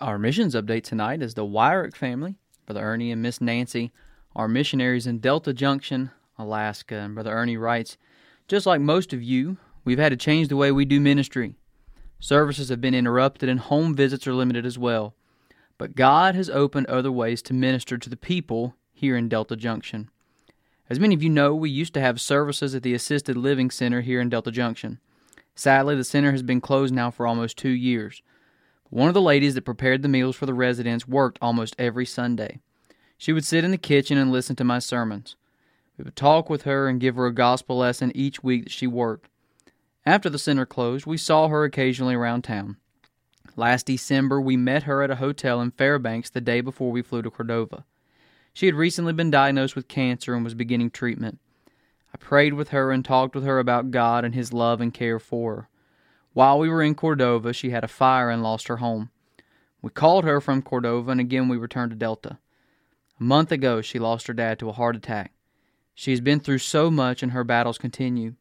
Our missions update tonight is the Wyrick family, Brother Ernie and Miss Nancy, are missionaries in Delta Junction, Alaska. And Brother Ernie writes, Just like most of you, we've had to change the way we do ministry. Services have been interrupted and home visits are limited as well. But God has opened other ways to minister to the people here in Delta Junction. As many of you know, we used to have services at the Assisted Living Center here in Delta Junction. Sadly, the center has been closed now for almost two years. One of the ladies that prepared the meals for the residents worked almost every Sunday. She would sit in the kitchen and listen to my sermons. We would talk with her and give her a gospel lesson each week that she worked. After the center closed, we saw her occasionally around town. Last December, we met her at a hotel in Fairbanks the day before we flew to Cordova. She had recently been diagnosed with cancer and was beginning treatment. I prayed with her and talked with her about God and His love and care for her. While we were in Cordova, she had a fire and lost her home. We called her from Cordova and again we returned to Delta. A month ago, she lost her dad to a heart attack. She has been through so much and her battles continue.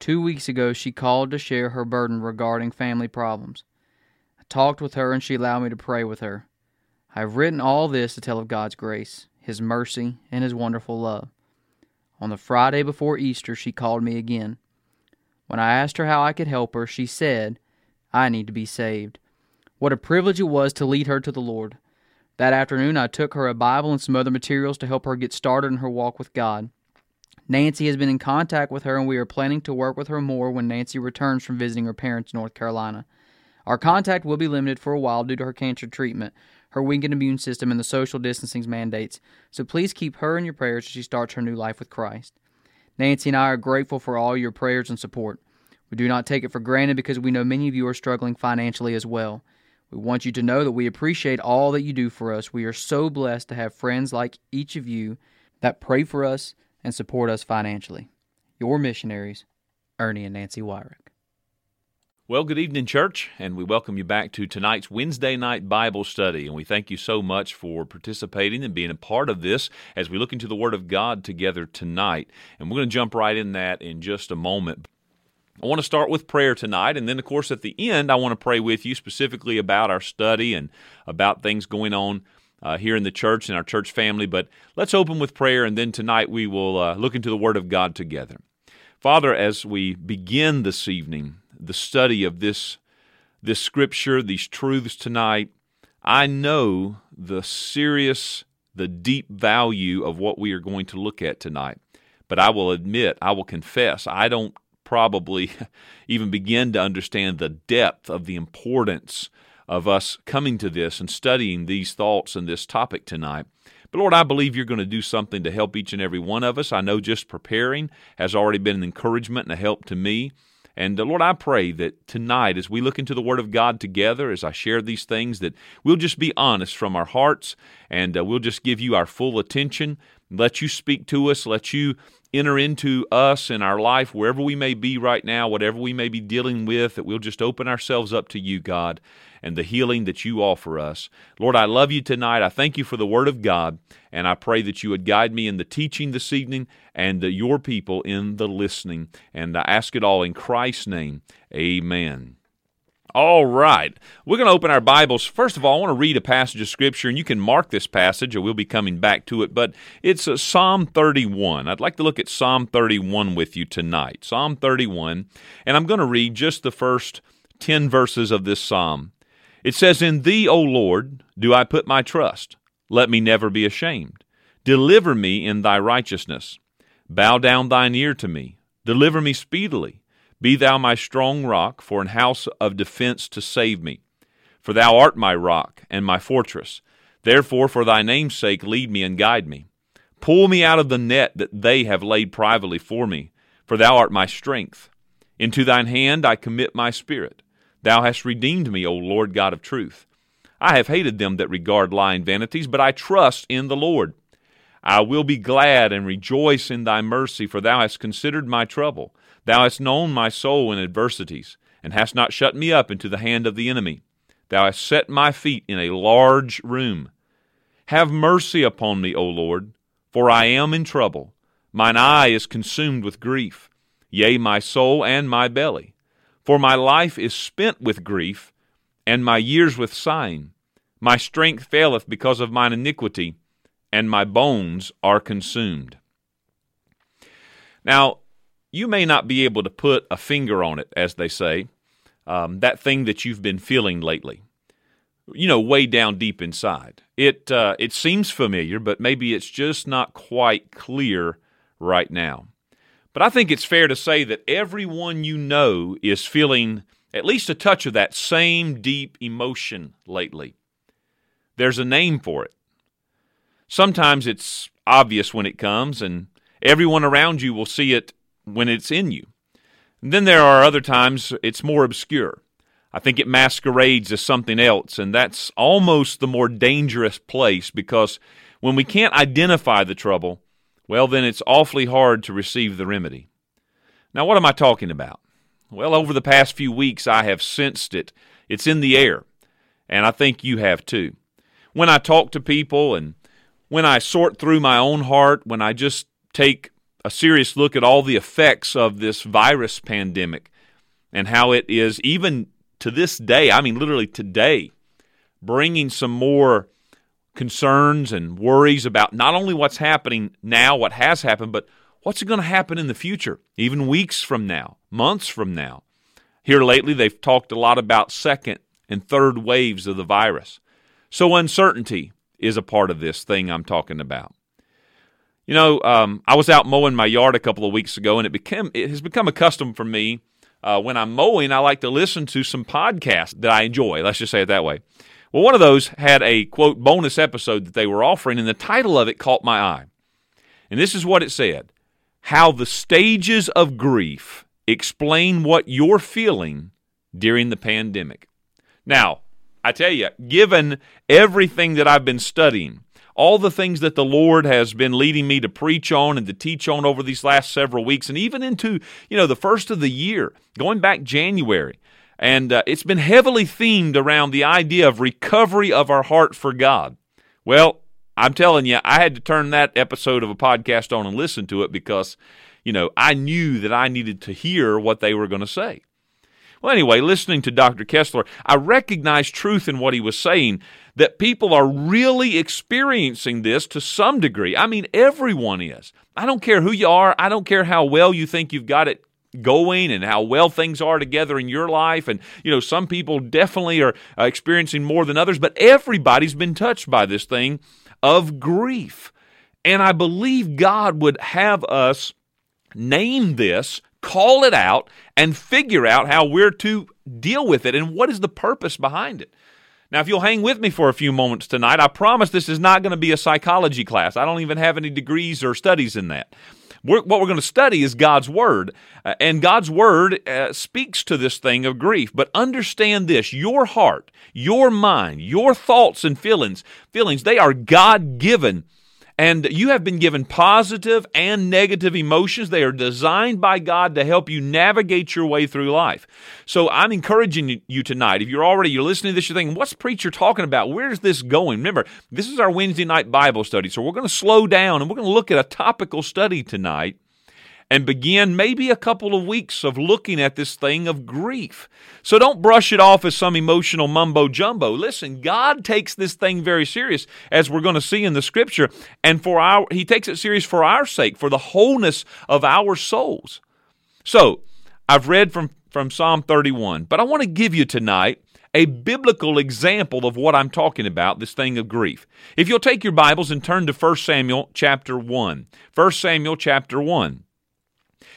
Two weeks ago, she called to share her burden regarding family problems. I talked with her and she allowed me to pray with her. I have written all this to tell of God's grace, His mercy, and His wonderful love. On the Friday before Easter, she called me again. When I asked her how I could help her, she said, I need to be saved. What a privilege it was to lead her to the Lord. That afternoon, I took her a Bible and some other materials to help her get started in her walk with God. Nancy has been in contact with her, and we are planning to work with her more when Nancy returns from visiting her parents in North Carolina. Our contact will be limited for a while due to her cancer treatment, her weakened immune system, and the social distancing mandates, so please keep her in your prayers as she starts her new life with Christ. Nancy and I are grateful for all your prayers and support. We do not take it for granted because we know many of you are struggling financially as well. We want you to know that we appreciate all that you do for us. We are so blessed to have friends like each of you that pray for us and support us financially. Your missionaries, Ernie and Nancy Wyrick. Well, good evening, church, and we welcome you back to tonight's Wednesday night Bible study. And we thank you so much for participating and being a part of this as we look into the Word of God together tonight. And we're going to jump right in that in just a moment. I want to start with prayer tonight, and then, of course, at the end, I want to pray with you specifically about our study and about things going on uh, here in the church and our church family. But let's open with prayer, and then tonight we will uh, look into the Word of God together. Father, as we begin this evening, the study of this this scripture, these truths tonight, I know the serious, the deep value of what we are going to look at tonight. But I will admit, I will confess, I don't probably even begin to understand the depth of the importance of us coming to this and studying these thoughts and this topic tonight. But Lord, I believe you're going to do something to help each and every one of us. I know just preparing has already been an encouragement and a help to me. And uh, Lord, I pray that tonight, as we look into the Word of God together, as I share these things, that we'll just be honest from our hearts and uh, we'll just give you our full attention. Let you speak to us. Let you enter into us in our life, wherever we may be right now, whatever we may be dealing with, that we'll just open ourselves up to you, God, and the healing that you offer us. Lord, I love you tonight. I thank you for the Word of God, and I pray that you would guide me in the teaching this evening and your people in the listening. And I ask it all in Christ's name. Amen. All right. We're going to open our Bibles. First of all, I want to read a passage of Scripture, and you can mark this passage, or we'll be coming back to it. But it's uh, Psalm 31. I'd like to look at Psalm 31 with you tonight. Psalm 31. And I'm going to read just the first 10 verses of this psalm. It says, In thee, O Lord, do I put my trust. Let me never be ashamed. Deliver me in thy righteousness. Bow down thine ear to me. Deliver me speedily. Be thou my strong rock, for an house of defense to save me. For thou art my rock and my fortress. Therefore, for thy name's sake, lead me and guide me. Pull me out of the net that they have laid privately for me, for thou art my strength. Into thine hand I commit my spirit. Thou hast redeemed me, O Lord God of truth. I have hated them that regard lying vanities, but I trust in the Lord. I will be glad and rejoice in thy mercy, for thou hast considered my trouble. Thou hast known my soul in adversities, and hast not shut me up into the hand of the enemy. Thou hast set my feet in a large room. Have mercy upon me, O Lord, for I am in trouble. Mine eye is consumed with grief, yea, my soul and my belly. For my life is spent with grief, and my years with sighing. My strength faileth because of mine iniquity, and my bones are consumed. Now, you may not be able to put a finger on it, as they say, um, that thing that you've been feeling lately. You know, way down deep inside. It uh, it seems familiar, but maybe it's just not quite clear right now. But I think it's fair to say that everyone you know is feeling at least a touch of that same deep emotion lately. There's a name for it. Sometimes it's obvious when it comes, and everyone around you will see it when it's in you. And then there are other times it's more obscure. I think it masquerades as something else, and that's almost the more dangerous place because when we can't identify the trouble, well, then it's awfully hard to receive the remedy. Now, what am I talking about? Well, over the past few weeks, I have sensed it. It's in the air, and I think you have too. When I talk to people and when I sort through my own heart, when I just take a serious look at all the effects of this virus pandemic and how it is, even to this day, I mean, literally today, bringing some more concerns and worries about not only what's happening now, what has happened, but what's going to happen in the future, even weeks from now, months from now. Here lately, they've talked a lot about second and third waves of the virus. So, uncertainty is a part of this thing I'm talking about. You know, um, I was out mowing my yard a couple of weeks ago, and it became it has become a custom for me. Uh, when I'm mowing, I like to listen to some podcasts that I enjoy. Let's just say it that way. Well, one of those had a quote bonus episode that they were offering, and the title of it caught my eye. And this is what it said How the stages of grief explain what you're feeling during the pandemic. Now, I tell you, given everything that I've been studying, all the things that the Lord has been leading me to preach on and to teach on over these last several weeks, and even into you know the first of the year, going back January, and uh, it's been heavily themed around the idea of recovery of our heart for God. Well, I'm telling you, I had to turn that episode of a podcast on and listen to it because you know I knew that I needed to hear what they were going to say. Well, anyway, listening to Dr. Kessler, I recognized truth in what he was saying that people are really experiencing this to some degree. I mean, everyone is. I don't care who you are, I don't care how well you think you've got it going and how well things are together in your life and you know some people definitely are uh, experiencing more than others but everybody's been touched by this thing of grief and i believe god would have us name this call it out, and figure out how we're to deal with it and what is the purpose behind it. Now, if you'll hang with me for a few moments tonight, I promise this is not going to be a psychology class. I don't even have any degrees or studies in that. We're, what we're going to study is God's Word. Uh, and God's Word uh, speaks to this thing of grief. But understand this your heart, your mind, your thoughts and feelings, feelings they are God given and you have been given positive and negative emotions. They are designed by God to help you navigate your way through life. So I'm encouraging you tonight. If you're already you're listening to this, you're thinking, what's preacher talking about? Where's this going? Remember, this is our Wednesday night Bible study. So we're going to slow down and we're going to look at a topical study tonight and begin maybe a couple of weeks of looking at this thing of grief. So don't brush it off as some emotional mumbo jumbo. Listen, God takes this thing very serious, as we're going to see in the scripture, and for our He takes it serious for our sake, for the wholeness of our souls. So I've read from, from Psalm 31, but I want to give you tonight a biblical example of what I'm talking about, this thing of grief. If you'll take your Bibles and turn to 1 Samuel chapter 1. 1 Samuel chapter 1.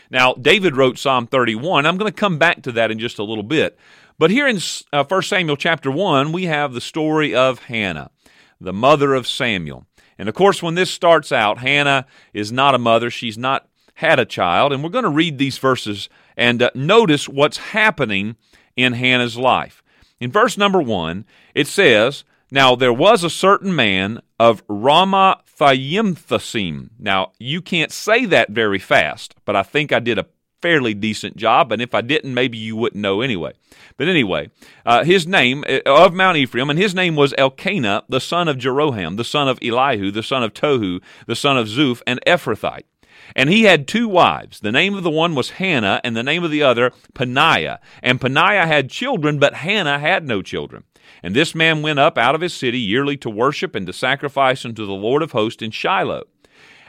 Now, David wrote Psalm 31. I'm going to come back to that in just a little bit. But here in uh, 1 Samuel chapter 1, we have the story of Hannah, the mother of Samuel. And of course, when this starts out, Hannah is not a mother. She's not had a child. And we're going to read these verses and uh, notice what's happening in Hannah's life. In verse number 1, it says, Now there was a certain man of Ramah Thaimthasim. Now, you can't say that very fast, but I think I did a fairly decent job, and if I didn't, maybe you wouldn't know anyway. But anyway, uh, his name uh, of Mount Ephraim, and his name was Elkanah, the son of Jeroham, the son of Elihu, the son of Tohu, the son of Zuph, and Ephrathite. And he had two wives. The name of the one was Hannah, and the name of the other Peninnah. And Peninnah had children, but Hannah had no children. And this man went up out of his city yearly to worship and to sacrifice unto the Lord of hosts in Shiloh.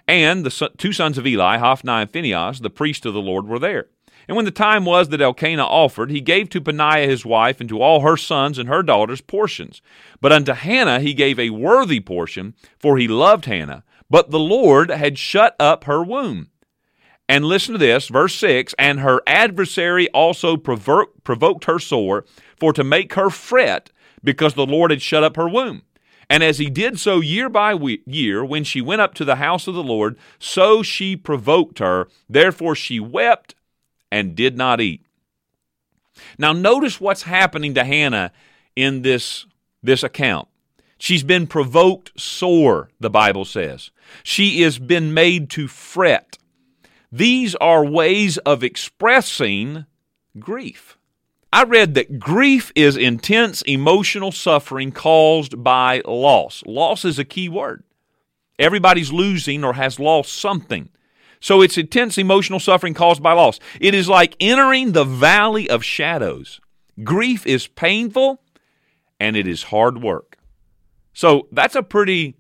And the two sons of Eli, Hophni and Phinehas, the priest of the Lord, were there. And when the time was that Elkanah offered, he gave to Peninnah his wife and to all her sons and her daughters portions. But unto Hannah he gave a worthy portion, for he loved Hannah. But the Lord had shut up her womb. And listen to this, verse 6 And her adversary also provoked her sore, for to make her fret, because the Lord had shut up her womb. And as he did so year by year, when she went up to the house of the Lord, so she provoked her. Therefore she wept and did not eat. Now, notice what's happening to Hannah in this, this account. She's been provoked sore, the Bible says. She has been made to fret. These are ways of expressing grief. I read that grief is intense emotional suffering caused by loss. Loss is a key word. Everybody's losing or has lost something. So it's intense emotional suffering caused by loss. It is like entering the valley of shadows. Grief is painful and it is hard work. So that's a pretty,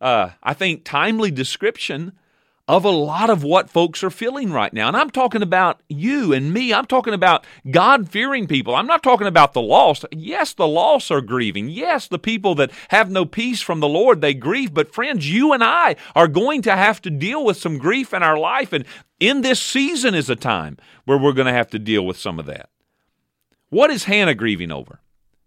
uh, I think, timely description of a lot of what folks are feeling right now. And I'm talking about you and me. I'm talking about God fearing people. I'm not talking about the lost. Yes, the lost are grieving. Yes, the people that have no peace from the Lord, they grieve. But friends, you and I are going to have to deal with some grief in our life. And in this season is a time where we're going to have to deal with some of that. What is Hannah grieving over?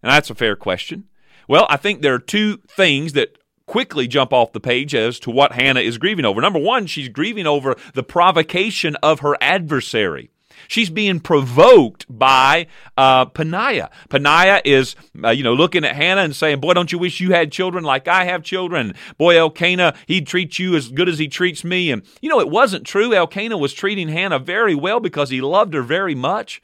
And that's a fair question. Well, I think there are two things that quickly jump off the page as to what Hannah is grieving over. Number one, she's grieving over the provocation of her adversary. She's being provoked by uh, Peninnah. Peninnah is, uh, you know, looking at Hannah and saying, "Boy, don't you wish you had children like I have children? Boy, Elkanah, he'd treat you as good as he treats me." And you know, it wasn't true. Elkanah was treating Hannah very well because he loved her very much.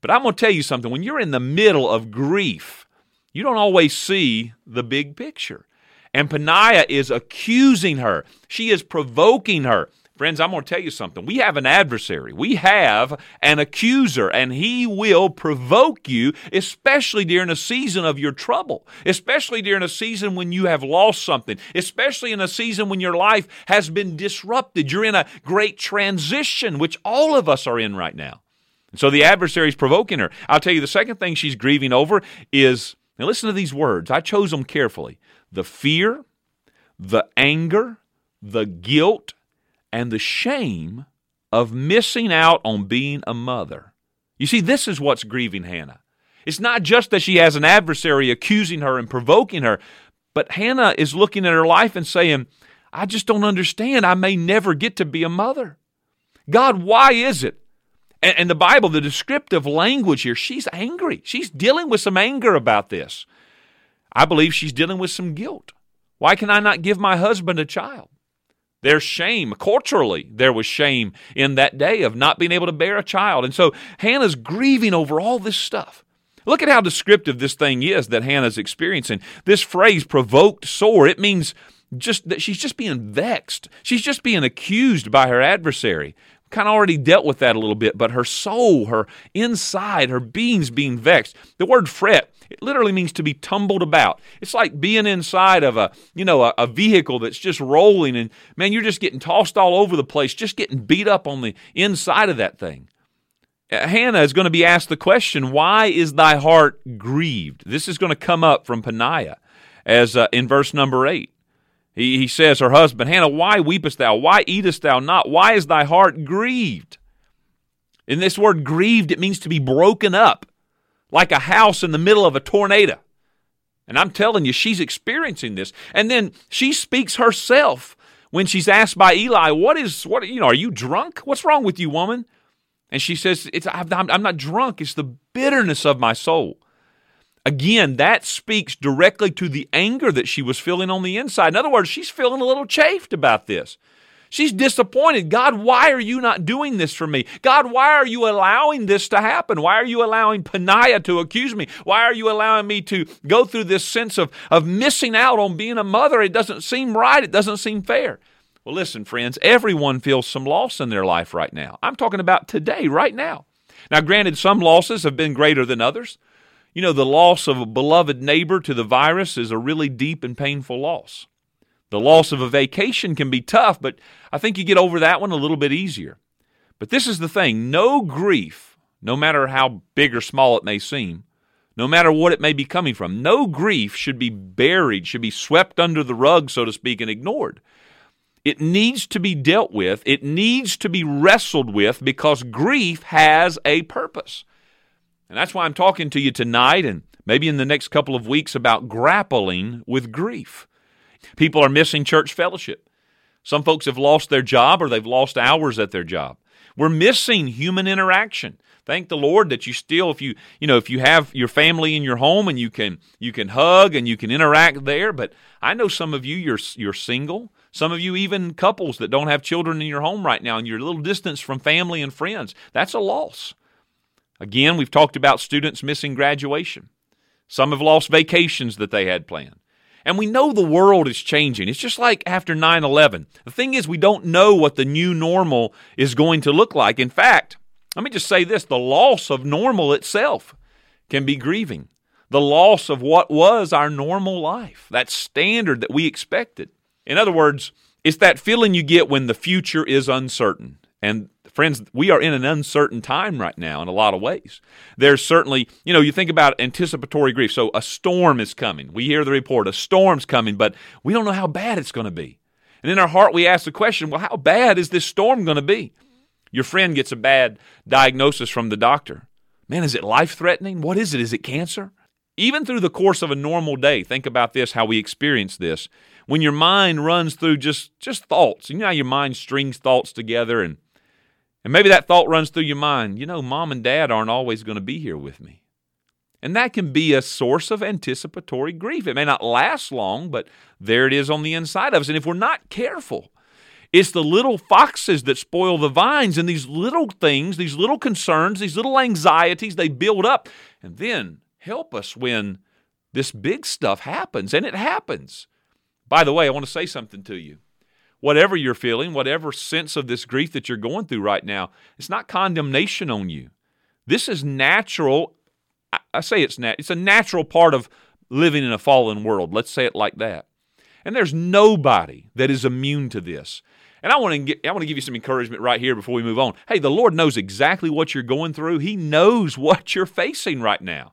But I'm going to tell you something. When you're in the middle of grief, you don't always see the big picture. And Peninnah is accusing her. She is provoking her. Friends, I'm going to tell you something. We have an adversary. We have an accuser, and he will provoke you, especially during a season of your trouble, especially during a season when you have lost something, especially in a season when your life has been disrupted. You're in a great transition, which all of us are in right now. And so the adversary is provoking her. I'll tell you the second thing she's grieving over is now listen to these words. I chose them carefully the fear, the anger, the guilt, and the shame of missing out on being a mother. You see, this is what's grieving Hannah. It's not just that she has an adversary accusing her and provoking her, but Hannah is looking at her life and saying, I just don't understand. I may never get to be a mother. God, why is it? And, the Bible, the descriptive language here, she's angry. She's dealing with some anger about this. I believe she's dealing with some guilt. Why can I not give my husband a child? There's shame. Culturally, there was shame in that day of not being able to bear a child. And so Hannah's grieving over all this stuff. Look at how descriptive this thing is that Hannah's experiencing. This phrase, provoked sore, it means just that she's just being vexed. She's just being accused by her adversary. Kind of already dealt with that a little bit, but her soul, her inside, her being's being vexed. The word fret it literally means to be tumbled about. It's like being inside of a, you know, a, a, vehicle that's just rolling and man, you're just getting tossed all over the place, just getting beat up on the inside of that thing. Uh, Hannah is going to be asked the question, why is thy heart grieved? This is going to come up from Peninnah as uh, in verse number 8. He, he says, her husband, Hannah, why weepest thou? Why eatest thou not? Why is thy heart grieved? In this word grieved, it means to be broken up like a house in the middle of a tornado. And I'm telling you, she's experiencing this. And then she speaks herself when she's asked by Eli, "What is what? You know, are you drunk? What's wrong with you, woman?" And she says, "It's I'm, I'm not drunk. It's the bitterness of my soul." Again, that speaks directly to the anger that she was feeling on the inside. In other words, she's feeling a little chafed about this. She's disappointed. God, why are you not doing this for me? God, why are you allowing this to happen? Why are you allowing Peninnah to accuse me? Why are you allowing me to go through this sense of, of missing out on being a mother? It doesn't seem right. It doesn't seem fair. Well, listen, friends, everyone feels some loss in their life right now. I'm talking about today, right now. Now, granted, some losses have been greater than others. You know, the loss of a beloved neighbor to the virus is a really deep and painful loss. The loss of a vacation can be tough, but I think you get over that one a little bit easier. But this is the thing no grief, no matter how big or small it may seem, no matter what it may be coming from, no grief should be buried, should be swept under the rug, so to speak, and ignored. It needs to be dealt with, it needs to be wrestled with because grief has a purpose. And that's why I'm talking to you tonight and maybe in the next couple of weeks about grappling with grief. People are missing church fellowship. Some folks have lost their job or they've lost hours at their job. We're missing human interaction. Thank the Lord that you still, if you, you know, if you have your family in your home and you can, you can hug and you can interact there. But I know some of you, you're, you're single. Some of you, even couples that don't have children in your home right now and you're a little distance from family and friends. That's a loss. Again, we've talked about students missing graduation. Some have lost vacations that they had planned. And we know the world is changing. It's just like after 9 11. The thing is, we don't know what the new normal is going to look like. In fact, let me just say this the loss of normal itself can be grieving. The loss of what was our normal life, that standard that we expected. In other words, it's that feeling you get when the future is uncertain. And friends, we are in an uncertain time right now in a lot of ways. There's certainly, you know, you think about anticipatory grief. So a storm is coming. We hear the report, a storm's coming, but we don't know how bad it's going to be. And in our heart, we ask the question, well, how bad is this storm going to be? Your friend gets a bad diagnosis from the doctor. Man, is it life threatening? What is it? Is it cancer? Even through the course of a normal day, think about this how we experience this. When your mind runs through just, just thoughts, you know how your mind strings thoughts together and and maybe that thought runs through your mind, you know, mom and dad aren't always going to be here with me. And that can be a source of anticipatory grief. It may not last long, but there it is on the inside of us. And if we're not careful, it's the little foxes that spoil the vines, and these little things, these little concerns, these little anxieties, they build up and then help us when this big stuff happens. And it happens. By the way, I want to say something to you whatever you're feeling, whatever sense of this grief that you're going through right now, it's not condemnation on you. This is natural. I say it's nat- it's a natural part of living in a fallen world. Let's say it like that. And there's nobody that is immune to this. And I want to get, I want to give you some encouragement right here before we move on. Hey, the Lord knows exactly what you're going through. He knows what you're facing right now.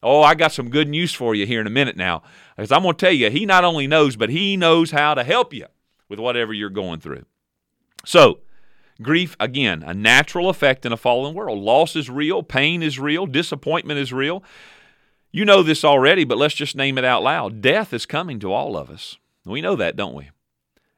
Oh, I got some good news for you here in a minute now. Because I'm going to tell you, He not only knows, but He knows how to help you with whatever you're going through. So, grief, again, a natural effect in a fallen world. Loss is real, pain is real, disappointment is real. You know this already, but let's just name it out loud. Death is coming to all of us. We know that, don't we?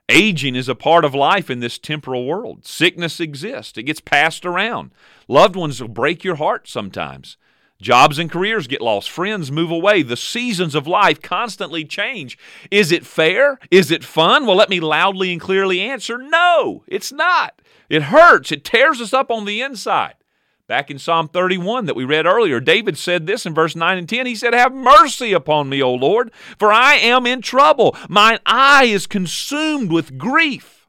Aging is a part of life in this temporal world. Sickness exists, it gets passed around. Loved ones will break your heart sometimes. Jobs and careers get lost. Friends move away. The seasons of life constantly change. Is it fair? Is it fun? Well, let me loudly and clearly answer no, it's not. It hurts. It tears us up on the inside. Back in Psalm 31 that we read earlier, David said this in verse 9 and 10. He said, Have mercy upon me, O Lord, for I am in trouble. Mine eye is consumed with grief.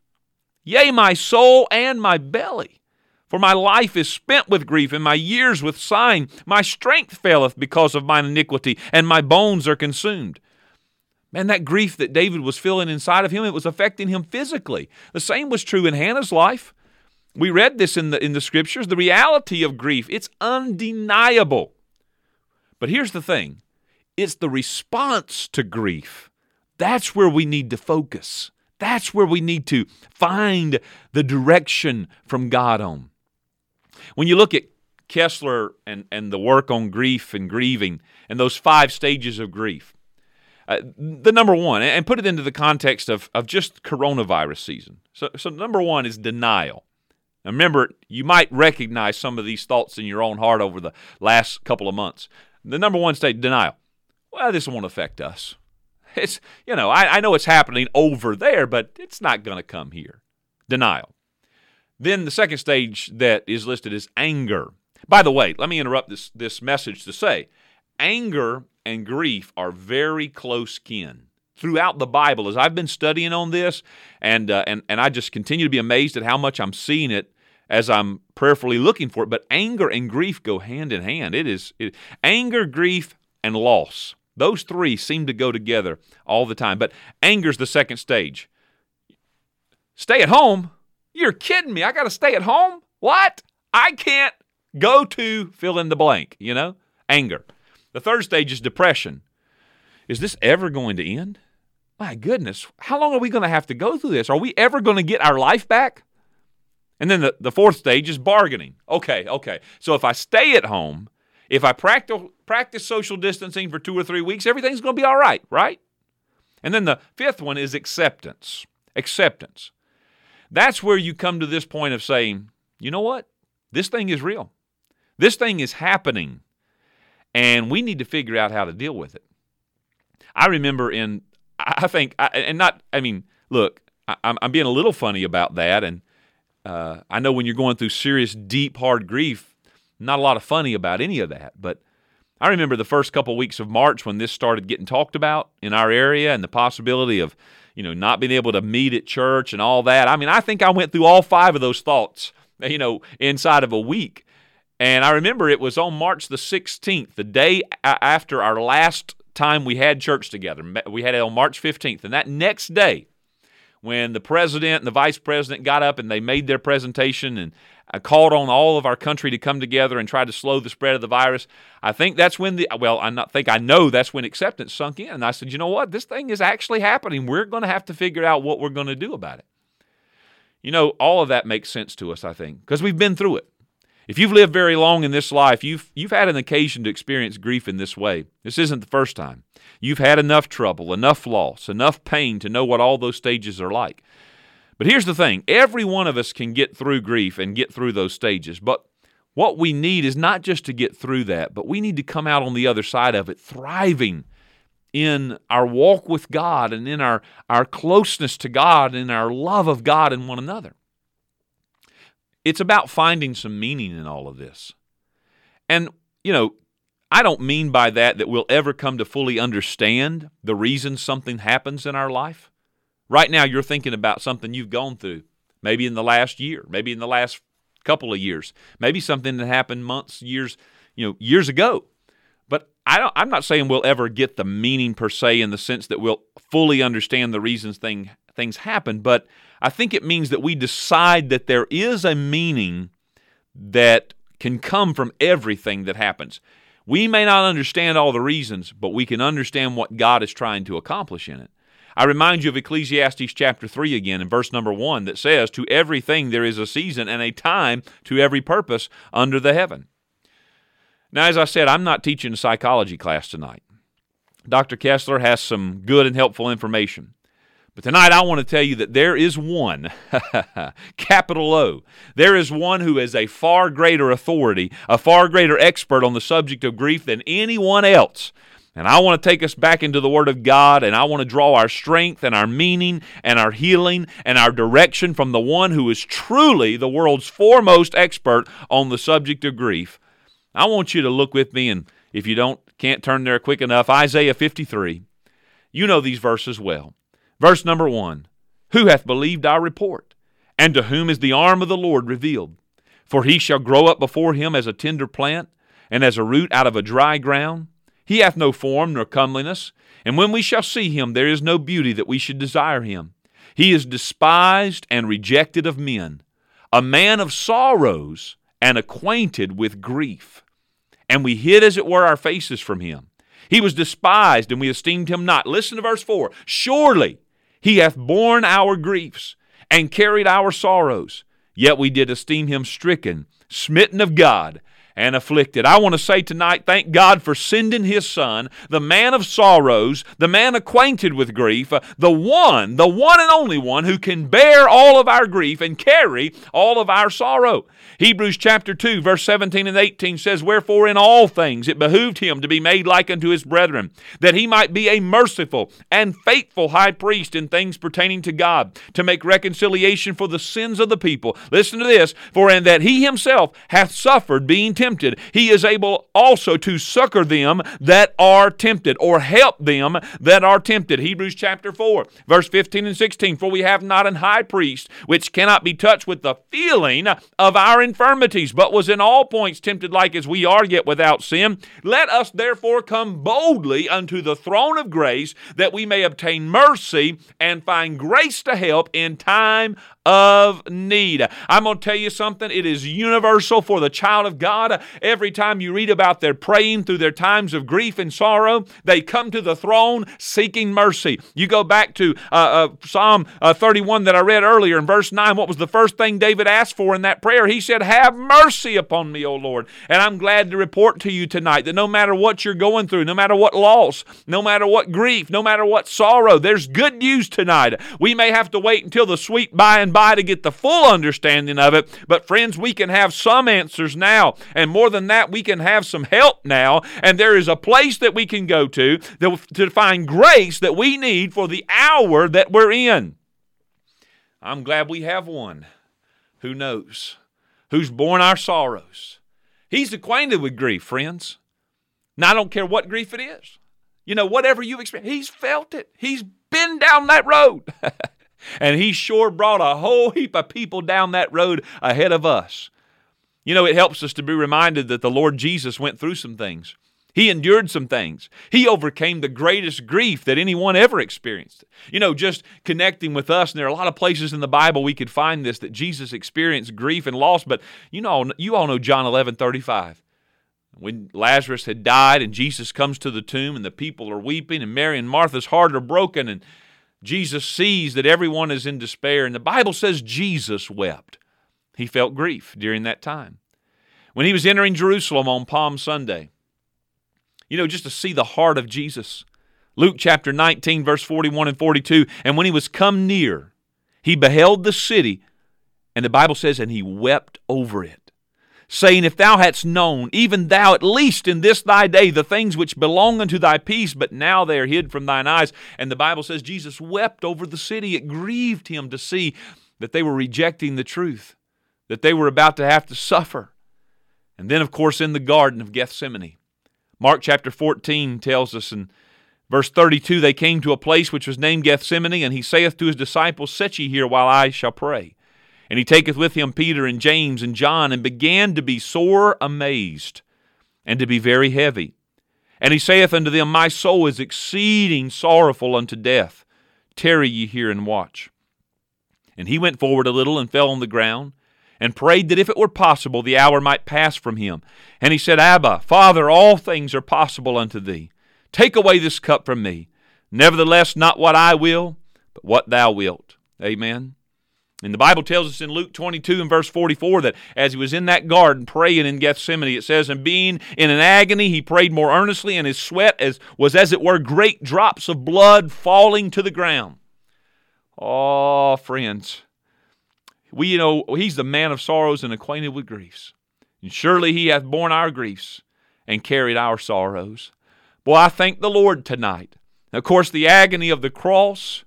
Yea, my soul and my belly. For my life is spent with grief, and my years with sighing. My strength faileth because of mine iniquity, and my bones are consumed. Man, that grief that David was feeling inside of him, it was affecting him physically. The same was true in Hannah's life. We read this in the, in the scriptures. The reality of grief, it's undeniable. But here's the thing it's the response to grief. That's where we need to focus. That's where we need to find the direction from God on. When you look at Kessler and, and the work on grief and grieving and those five stages of grief, uh, the number one, and put it into the context of, of just coronavirus season. So, so, number one is denial. Now remember, you might recognize some of these thoughts in your own heart over the last couple of months. The number one state, denial. Well, this won't affect us. It's, you know, I, I know it's happening over there, but it's not going to come here. Denial. Then the second stage that is listed is anger. By the way, let me interrupt this, this message to say anger and grief are very close kin. Throughout the Bible, as I've been studying on this, and, uh, and, and I just continue to be amazed at how much I'm seeing it as I'm prayerfully looking for it, but anger and grief go hand in hand. It is it, anger, grief, and loss. Those three seem to go together all the time. But anger's the second stage. Stay at home? You're kidding me. I got to stay at home? What? I can't go to fill in the blank, you know? Anger. The third stage is depression. Is this ever going to end? My goodness, how long are we going to have to go through this? Are we ever going to get our life back? And then the, the fourth stage is bargaining. Okay, okay. So if I stay at home, if I practice, practice social distancing for two or three weeks, everything's going to be all right, right? And then the fifth one is acceptance. Acceptance. That's where you come to this point of saying, you know what? This thing is real. This thing is happening. And we need to figure out how to deal with it. I remember in, I think, and not, I mean, look, I'm, being a little funny about that. And uh, I know when you're going through serious, deep, hard grief, not a lot of funny about any of that. But I remember the first couple of weeks of March when this started getting talked about in our area and the possibility of, you know, not being able to meet at church and all that. I mean, I think I went through all five of those thoughts, you know, inside of a week. And I remember it was on March the 16th, the day after our last time we had church together. We had it on March 15th. And that next day, when the president and the vice president got up and they made their presentation and I called on all of our country to come together and try to slow the spread of the virus. I think that's when the well, I not think I know that's when acceptance sunk in. And I said, you know what, this thing is actually happening. We're going to have to figure out what we're going to do about it. You know, all of that makes sense to us, I think, because we've been through it. If you've lived very long in this life, you've you've had an occasion to experience grief in this way. This isn't the first time. You've had enough trouble, enough loss, enough pain to know what all those stages are like. But here's the thing every one of us can get through grief and get through those stages. But what we need is not just to get through that, but we need to come out on the other side of it thriving in our walk with God and in our, our closeness to God and our love of God and one another. It's about finding some meaning in all of this. And, you know, I don't mean by that that we'll ever come to fully understand the reason something happens in our life. Right now, you're thinking about something you've gone through, maybe in the last year, maybe in the last couple of years, maybe something that happened months, years, you know, years ago. But I don't, I'm not saying we'll ever get the meaning per se in the sense that we'll fully understand the reasons thing, things happen. But I think it means that we decide that there is a meaning that can come from everything that happens. We may not understand all the reasons, but we can understand what God is trying to accomplish in it. I remind you of Ecclesiastes chapter 3 again in verse number 1 that says, To everything there is a season and a time to every purpose under the heaven. Now, as I said, I'm not teaching a psychology class tonight. Dr. Kessler has some good and helpful information. But tonight I want to tell you that there is one, capital O, there is one who is a far greater authority, a far greater expert on the subject of grief than anyone else. And I want to take us back into the Word of God, and I want to draw our strength and our meaning and our healing and our direction from the one who is truly the world's foremost expert on the subject of grief. I want you to look with me, and if you don't, can't turn there quick enough, Isaiah 53. You know these verses well. Verse number one Who hath believed our report? And to whom is the arm of the Lord revealed? For he shall grow up before him as a tender plant, and as a root out of a dry ground. He hath no form nor comeliness, and when we shall see him, there is no beauty that we should desire him. He is despised and rejected of men, a man of sorrows and acquainted with grief. And we hid, as it were, our faces from him. He was despised, and we esteemed him not. Listen to verse 4 Surely he hath borne our griefs and carried our sorrows, yet we did esteem him stricken, smitten of God and afflicted. I want to say tonight, thank God for sending His Son, the man of sorrows, the man acquainted with grief, uh, the one, the one and only one who can bear all of our grief and carry all of our sorrow. Hebrews chapter 2, verse 17 and 18 says, Wherefore in all things it behooved him to be made like unto his brethren, that he might be a merciful and faithful high priest in things pertaining to God, to make reconciliation for the sins of the people. Listen to this, for in that he himself hath suffered being tempted tempted, he is able also to succor them that are tempted or help them that are tempted. Hebrews chapter 4, verse 15 and 16. For we have not an high priest which cannot be touched with the feeling of our infirmities, but was in all points tempted like as we are, yet without sin. Let us therefore come boldly unto the throne of grace that we may obtain mercy and find grace to help in time of need. I'm going to tell you something. It is universal for the child of God. Every time you read about their praying through their times of grief and sorrow, they come to the throne seeking mercy. You go back to uh, uh, Psalm uh, 31 that I read earlier in verse 9. What was the first thing David asked for in that prayer? He said, Have mercy upon me, O Lord. And I'm glad to report to you tonight that no matter what you're going through, no matter what loss, no matter what grief, no matter what sorrow, there's good news tonight. We may have to wait until the sweet by and by to get the full understanding of it. But, friends, we can have some answers now. And more than that, we can have some help now. And there is a place that we can go to to find grace that we need for the hour that we're in. I'm glad we have one who knows, who's borne our sorrows. He's acquainted with grief, friends. Now, I don't care what grief it is. You know, whatever you've experienced, he's felt it. He's been down that road. And he sure brought a whole heap of people down that road ahead of us. You know, it helps us to be reminded that the Lord Jesus went through some things. He endured some things. He overcame the greatest grief that anyone ever experienced. You know, just connecting with us, and there are a lot of places in the Bible we could find this that Jesus experienced grief and loss, but you know, you all know John 11 35. When Lazarus had died and Jesus comes to the tomb and the people are weeping and Mary and Martha's heart are broken and Jesus sees that everyone is in despair, and the Bible says Jesus wept. He felt grief during that time. When he was entering Jerusalem on Palm Sunday, you know, just to see the heart of Jesus. Luke chapter 19, verse 41 and 42. And when he was come near, he beheld the city, and the Bible says, and he wept over it saying, If thou hadst known, even thou at least in this thy day, the things which belong unto thy peace, but now they are hid from thine eyes. And the Bible says Jesus wept over the city. It grieved him to see that they were rejecting the truth, that they were about to have to suffer. And then, of course, in the Garden of Gethsemane. Mark chapter 14 tells us in verse 32 they came to a place which was named Gethsemane, and he saith to his disciples, Set ye here while I shall pray. And he taketh with him Peter and James and John, and began to be sore amazed, and to be very heavy. And he saith unto them, My soul is exceeding sorrowful unto death. Tarry ye here and watch. And he went forward a little and fell on the ground, and prayed that if it were possible, the hour might pass from him. And he said, Abba, Father, all things are possible unto thee. Take away this cup from me. Nevertheless, not what I will, but what thou wilt. Amen. And the Bible tells us in Luke 22 and verse 44 that as he was in that garden praying in Gethsemane, it says, And being in an agony, he prayed more earnestly, and his sweat as, was as it were great drops of blood falling to the ground. Oh, friends, we you know he's the man of sorrows and acquainted with griefs. And surely he hath borne our griefs and carried our sorrows. Boy, I thank the Lord tonight. Of course, the agony of the cross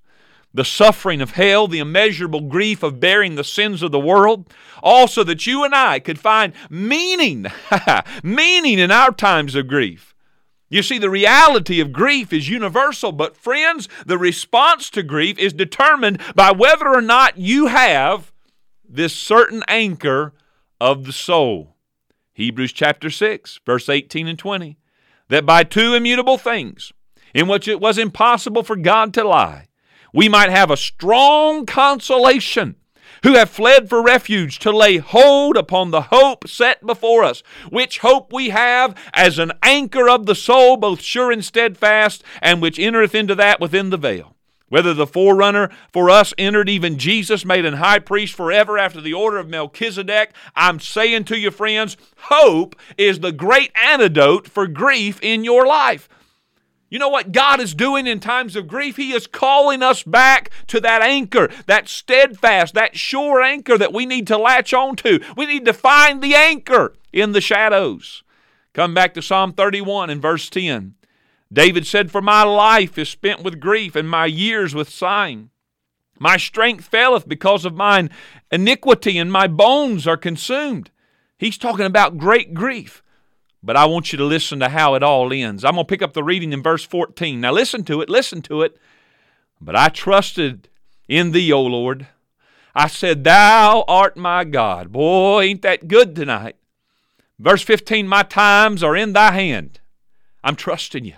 the suffering of hell, the immeasurable grief of bearing the sins of the world, also that you and I could find meaning, meaning in our times of grief. You see, the reality of grief is universal, but friends, the response to grief is determined by whether or not you have this certain anchor of the soul. Hebrews chapter 6, verse 18 and 20. That by two immutable things, in which it was impossible for God to lie, we might have a strong consolation who have fled for refuge to lay hold upon the hope set before us, which hope we have as an anchor of the soul, both sure and steadfast, and which entereth into that within the veil. Whether the forerunner for us entered even Jesus, made an high priest forever after the order of Melchizedek, I'm saying to you, friends, hope is the great antidote for grief in your life. You know what God is doing in times of grief? He is calling us back to that anchor, that steadfast, that sure anchor that we need to latch on to. We need to find the anchor in the shadows. Come back to Psalm 31 and verse 10. David said, For my life is spent with grief, and my years with sighing. My strength faileth because of mine iniquity, and my bones are consumed. He's talking about great grief. But I want you to listen to how it all ends. I'm going to pick up the reading in verse 14. Now listen to it, listen to it. But I trusted in thee, O Lord. I said, Thou art my God. Boy, ain't that good tonight. Verse 15 My times are in thy hand. I'm trusting you.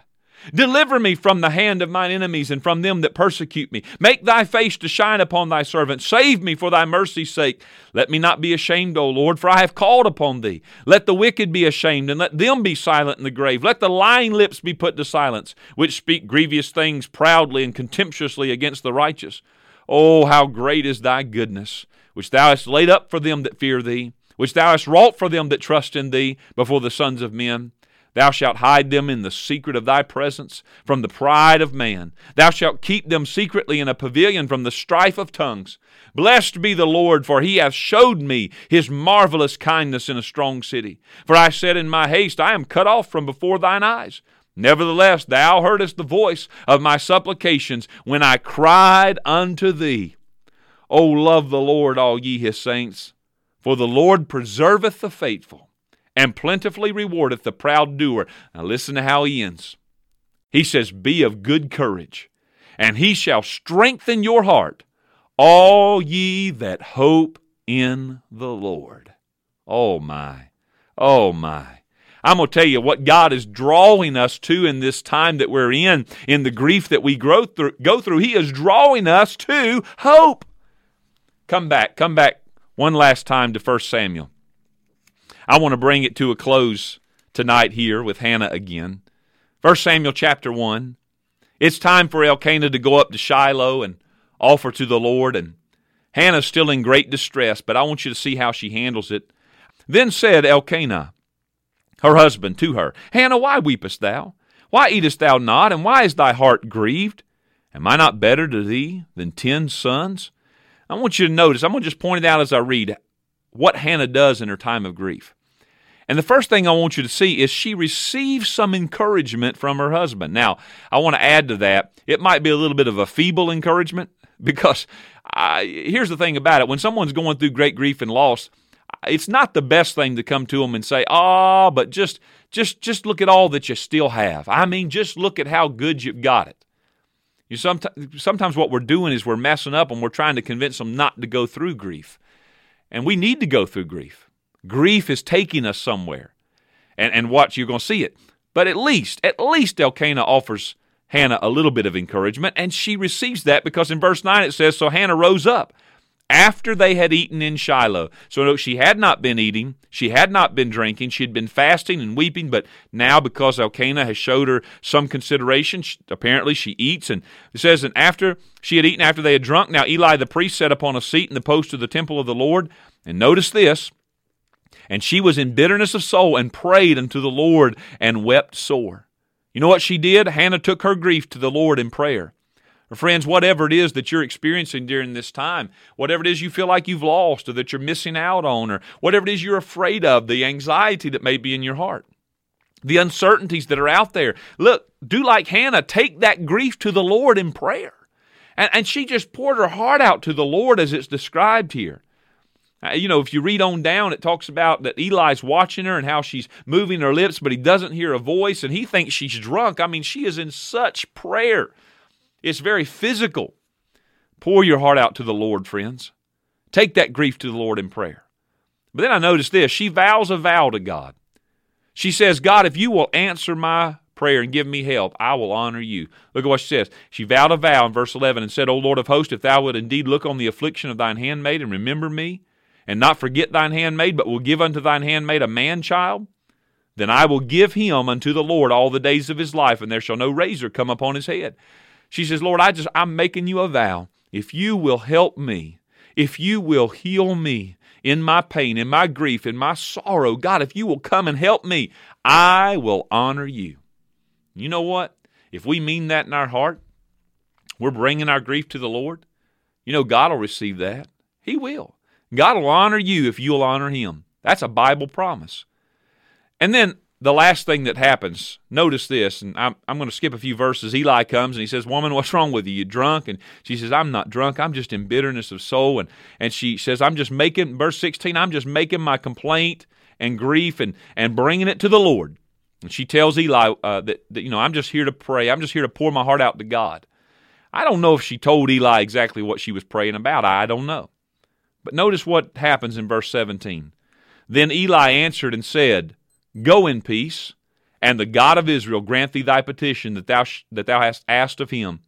Deliver me from the hand of mine enemies and from them that persecute me. Make thy face to shine upon thy servant. Save me for thy mercy's sake. Let me not be ashamed, O Lord, for I have called upon thee. Let the wicked be ashamed, and let them be silent in the grave. Let the lying lips be put to silence, which speak grievous things proudly and contemptuously against the righteous. Oh, how great is thy goodness, which thou hast laid up for them that fear thee, which thou hast wrought for them that trust in thee before the sons of men. Thou shalt hide them in the secret of thy presence from the pride of man. Thou shalt keep them secretly in a pavilion from the strife of tongues. Blessed be the Lord, for he hath showed me his marvelous kindness in a strong city. For I said in my haste, I am cut off from before thine eyes. Nevertheless, thou heardest the voice of my supplications when I cried unto thee. O love the Lord, all ye his saints, for the Lord preserveth the faithful and plentifully rewardeth the proud doer. Now listen to how he ends. He says, Be of good courage, and he shall strengthen your heart, all ye that hope in the Lord. Oh my, oh my. I'm going to tell you what God is drawing us to in this time that we're in, in the grief that we grow through, go through. He is drawing us to hope. Come back, come back one last time to 1 Samuel. I want to bring it to a close tonight here with Hannah again. 1 Samuel chapter 1. It's time for Elkanah to go up to Shiloh and offer to the Lord, and Hannah's still in great distress, but I want you to see how she handles it. Then said Elkanah, her husband, to her, Hannah, why weepest thou? Why eatest thou not, and why is thy heart grieved? Am I not better to thee than ten sons? I want you to notice, I'm going to just point it out as I read what Hannah does in her time of grief. And the first thing I want you to see is she receives some encouragement from her husband. Now, I want to add to that, it might be a little bit of a feeble encouragement because I, here's the thing about it when someone's going through great grief and loss, it's not the best thing to come to them and say, "Ah, oh, but just just just look at all that you still have." I mean, just look at how good you've got it. You sometimes sometimes what we're doing is we're messing up and we're trying to convince them not to go through grief. And we need to go through grief. Grief is taking us somewhere. And, and watch, you're going to see it. But at least, at least Elkanah offers Hannah a little bit of encouragement, and she receives that because in verse 9 it says, So Hannah rose up after they had eaten in Shiloh. So she had not been eating, she had not been drinking, she had been fasting and weeping, but now because Elkanah has showed her some consideration, she, apparently she eats. And it says, And after she had eaten, after they had drunk, now Eli the priest sat upon a seat in the post of the temple of the Lord. And notice this and she was in bitterness of soul and prayed unto the Lord and wept sore. You know what she did? Hannah took her grief to the Lord in prayer. Friends, whatever it is that you're experiencing during this time, whatever it is you feel like you've lost or that you're missing out on, or whatever it is you're afraid of, the anxiety that may be in your heart, the uncertainties that are out there, look, do like Hannah, take that grief to the Lord in prayer. And, and she just poured her heart out to the Lord as it's described here. Uh, you know, if you read on down, it talks about that Eli's watching her and how she's moving her lips, but he doesn't hear a voice and he thinks she's drunk. I mean, she is in such prayer. It's very physical. Pour your heart out to the Lord, friends. Take that grief to the Lord in prayer. But then I notice this she vows a vow to God. She says, God, if you will answer my prayer and give me help, I will honor you. Look at what she says. She vowed a vow in verse 11 and said, O Lord of hosts, if thou wilt indeed look on the affliction of thine handmaid and remember me, and not forget thine handmaid, but will give unto thine handmaid a man child, then I will give him unto the Lord all the days of his life, and there shall no razor come upon his head. She says, Lord, I just I'm making you a vow. If you will help me, if you will heal me in my pain, in my grief, in my sorrow, God, if you will come and help me, I will honor you. You know what? If we mean that in our heart, we're bringing our grief to the Lord. You know, God will receive that. He will. God will honor you if you'll honor him. That's a Bible promise. And then the last thing that happens, notice this, and I'm, I'm going to skip a few verses. Eli comes and he says, Woman, what's wrong with you? You drunk? And she says, I'm not drunk. I'm just in bitterness of soul. And, and she says, I'm just making, verse 16, I'm just making my complaint. and grief and, and bringing it to the Lord. And she tells Eli uh, that, that, you know, I'm just here to pray. I'm just here to pour my heart out to God. I don't know if she told Eli exactly what she was praying about. I don't know. But notice what happens in verse 17. Then Eli answered and said, Go in peace, and the God of Israel grant thee thy petition that thou, sh- that thou hast asked of him.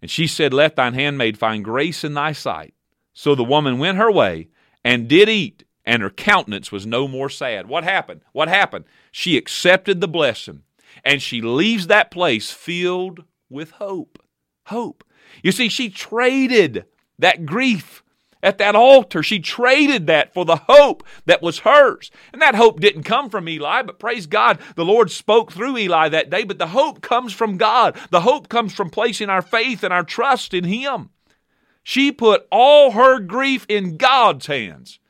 And she said, Let thine handmaid find grace in thy sight. So the woman went her way and did eat, and her countenance was no more sad. What happened? What happened? She accepted the blessing, and she leaves that place filled with hope. Hope. You see, she traded that grief at that altar. She traded that for the hope that was hers. And that hope didn't come from Eli, but praise God, the Lord spoke through Eli that day. But the hope comes from God. The hope comes from placing our faith and our trust in Him. She put all her grief in God's hands.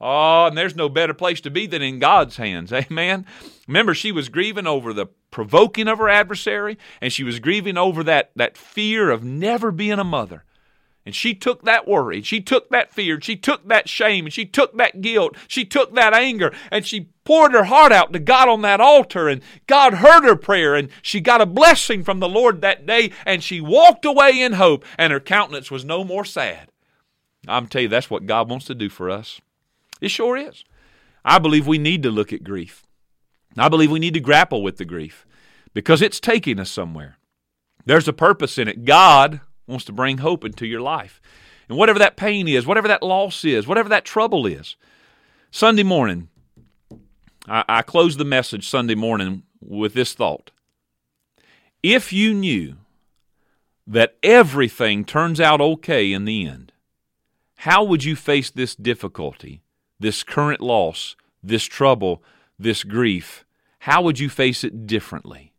Oh, and there's no better place to be than in God's hands. Amen. Remember, she was grieving over the provoking of her adversary, and she was grieving over that, that fear of never being a mother. And she took that worry, she took that fear, she took that shame, and she took that guilt, she took that anger, and she poured her heart out to God on that altar. And God heard her prayer, and she got a blessing from the Lord that day, and she walked away in hope, and her countenance was no more sad. I'm telling you, that's what God wants to do for us. It sure is. I believe we need to look at grief. I believe we need to grapple with the grief because it's taking us somewhere. There's a purpose in it. God wants to bring hope into your life. And whatever that pain is, whatever that loss is, whatever that trouble is. Sunday morning, I, I the message Sunday morning with this thought. If you knew that everything turns out okay in the end, how would you face this difficulty, this current loss, this trouble, this grief? How would you face it differently?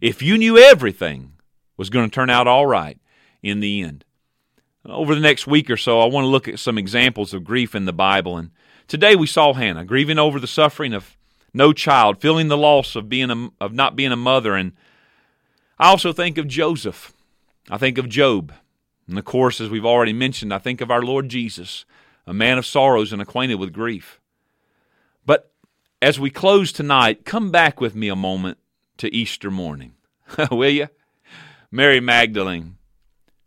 If you knew everything was going to turn out all right, in the end. Over the next week or so, I want to look at some examples of grief in the Bible. And today we saw Hannah grieving over the suffering of no child, feeling the loss of being a, of not being a mother. And I also think of Joseph. I think of Job. And of course, as we've already mentioned, I think of our Lord Jesus, a man of sorrows and acquainted with grief. But as we close tonight, come back with me a moment to Easter morning. Will you? Mary Magdalene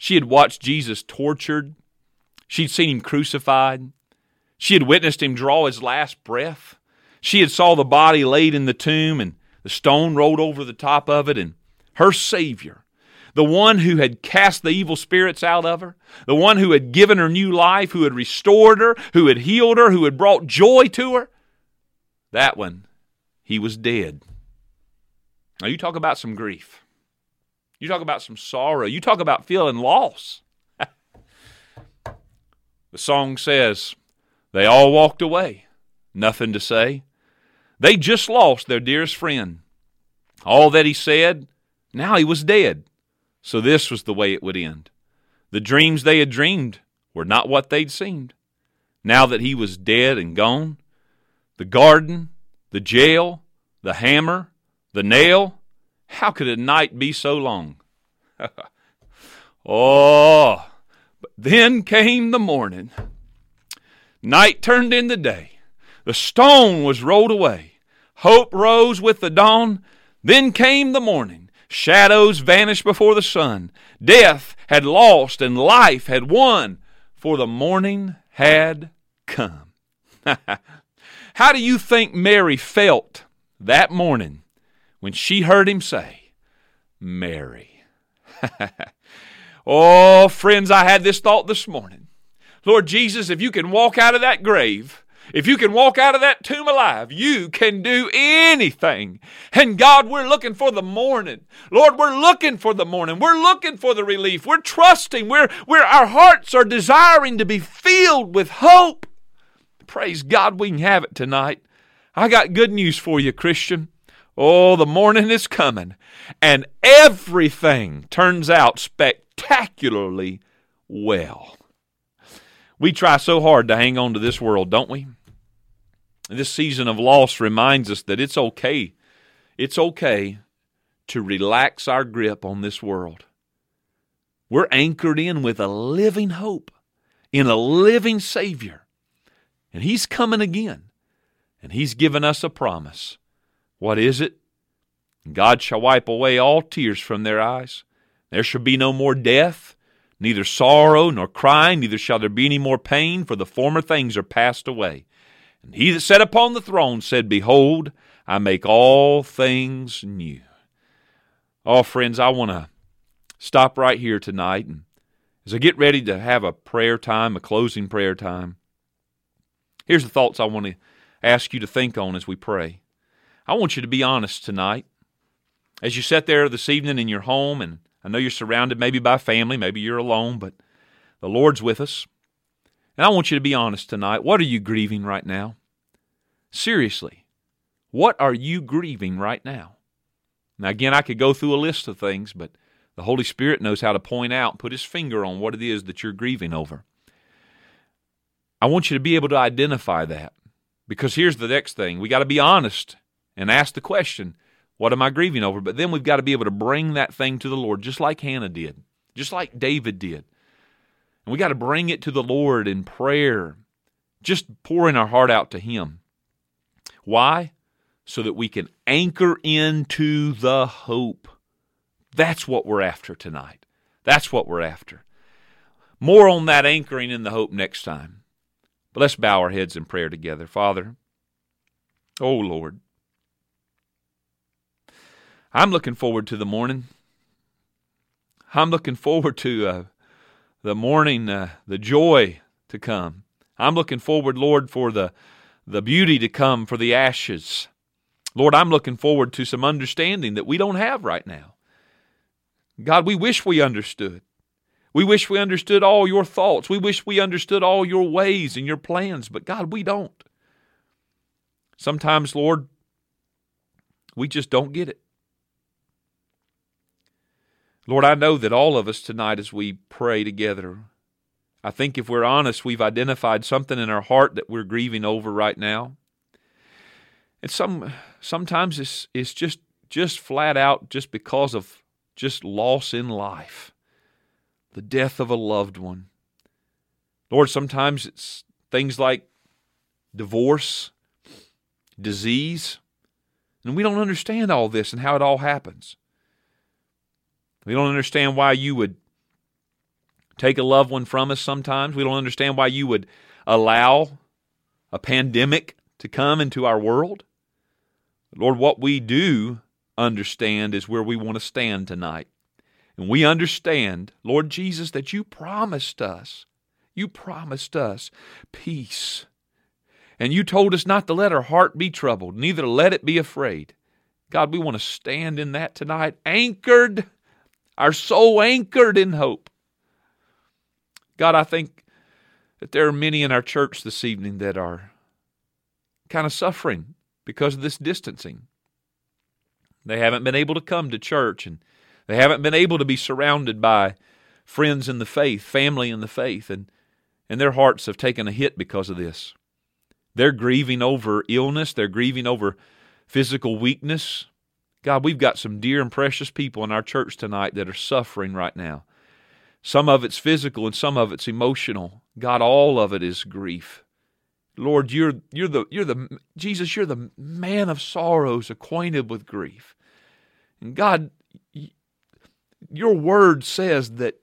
she had watched Jesus tortured. She'd seen him crucified. She had witnessed him draw his last breath. She had saw the body laid in the tomb and the stone rolled over the top of it and her savior, the one who had cast the evil spirits out of her, the one who had given her new life, who had restored her, who had healed her, who had brought joy to her, that one, he was dead. Now you talk about some grief. You talk about some sorrow. You talk about feeling loss. the song says, They all walked away, nothing to say. They just lost their dearest friend. All that he said, now he was dead. So this was the way it would end. The dreams they had dreamed were not what they'd seemed. Now that he was dead and gone, the garden, the jail, the hammer, the nail, how could a night be so long? oh, but then came the morning. Night turned into day. The stone was rolled away. Hope rose with the dawn. Then came the morning. Shadows vanished before the sun. Death had lost and life had won, for the morning had come. How do you think Mary felt that morning when she heard him say, Mary. oh, friends, I had this thought this morning. Lord Jesus, if you can walk out of that grave, if you can walk out of that tomb alive, you can do anything. And God, we're looking for the morning. Lord, we're looking for the morning. We're looking for the relief. We're trusting. We're, we're our hearts are desiring to be filled with hope. Praise God, we can have it tonight. I got good news for you, Christian. Oh, the morning is coming, and everything turns out spectacularly well. We try so hard to hang on to this world, don't we? This season of loss reminds us that it's okay. It's okay to relax our grip on this world. We're anchored in with a living hope, in a living Savior. And He's coming again. And He's given us a promise. What is it? God shall wipe away all tears from their eyes. There shall be no more death, neither sorrow nor crying, neither shall there be any more pain, for the former things are passed away. And he that sat upon the throne said, Behold, I make all things new. Oh, friends, I want to stop right here tonight. And as I get ready to have a prayer time, a closing prayer time, here's the thoughts I want to ask you to think on as we pray. I want you to be honest tonight. As you sit there this evening in your home, and I know you're surrounded maybe by family, maybe you're alone, but the Lord's with us. And I want you to be honest tonight. What are you grieving right now? Seriously, what are you grieving right now? Now, again, I could go through a list of things, but the Holy Spirit knows how to point out, put His finger on what it is that you're grieving over. I want you to be able to identify that because here's the next thing we got to be honest and ask the question what am I grieving over? But then we've got to be able to bring that thing to the Lord, just like Hannah did, just like David did. And we got to bring it to the Lord in prayer, just pouring our heart out to Him. Why? So that we can anchor into the hope. That's what we're after tonight. That's what we're after. More on that anchoring in the hope next time. But let's bow our heads in prayer together. Father, oh Lord, I'm looking forward to the morning. I'm looking forward to uh, the morning, uh, the joy to come. I'm looking forward, Lord, for the the beauty to come, for the ashes. Lord, I'm looking forward to some understanding that we don't have right now. God, we wish we understood. We wish we understood all your thoughts. We wish we understood all your ways and your plans, but God, we don't. Sometimes, Lord, we just don't get it. Lord, I know that all of us tonight, as we pray together, I think if we're honest, we've identified something in our heart that we're grieving over right now. And some sometimes it's it's just just flat out just because of just loss in life. The death of a loved one. Lord, sometimes it's things like divorce, disease, and we don't understand all this and how it all happens. We don't understand why you would take a loved one from us sometimes. We don't understand why you would allow a pandemic to come into our world. Lord, what we do understand is where we want to stand tonight. And we understand, Lord Jesus, that you promised us, you promised us peace. And you told us not to let our heart be troubled, neither let it be afraid. God, we want to stand in that tonight, anchored our soul anchored in hope. God, I think that there are many in our church this evening that are kind of suffering because of this distancing. They haven't been able to come to church and they haven't been able to be surrounded by friends in the faith, family in the faith, and, and their hearts have taken a hit because of this. They're grieving over illness, they're grieving over physical weakness, God, we've got some dear and precious people in our church tonight that are suffering right now. Some of it's physical and some of it's emotional. God, all of it is grief. Lord, you're you're the you're the Jesus, you're the man of sorrows, acquainted with grief. And God, your word says that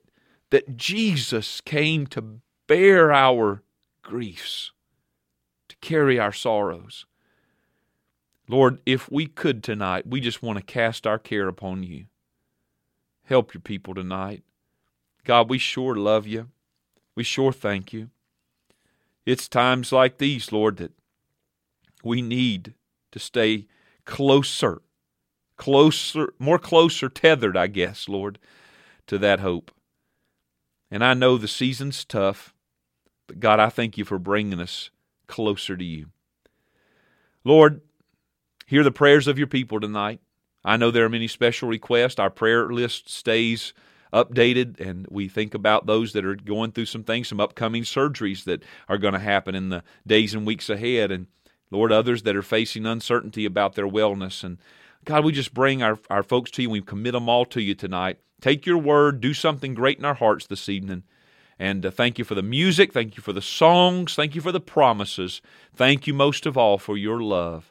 that Jesus came to bear our griefs, to carry our sorrows. Lord, if we could tonight, we just want to cast our care upon you. Help your people tonight. God, we sure love you. We sure thank you. It's times like these, Lord, that we need to stay closer, closer, more closer tethered, I guess, Lord, to that hope. And I know the season's tough, but God, I thank you for bringing us closer to you. Lord, Hear the prayers of your people tonight. I know there are many special requests. Our prayer list stays updated, and we think about those that are going through some things, some upcoming surgeries that are going to happen in the days and weeks ahead. And Lord, others that are facing uncertainty about their wellness. And God, we just bring our, our folks to you. We commit them all to you tonight. Take your word, do something great in our hearts this evening. And uh, thank you for the music. Thank you for the songs. Thank you for the promises. Thank you most of all for your love.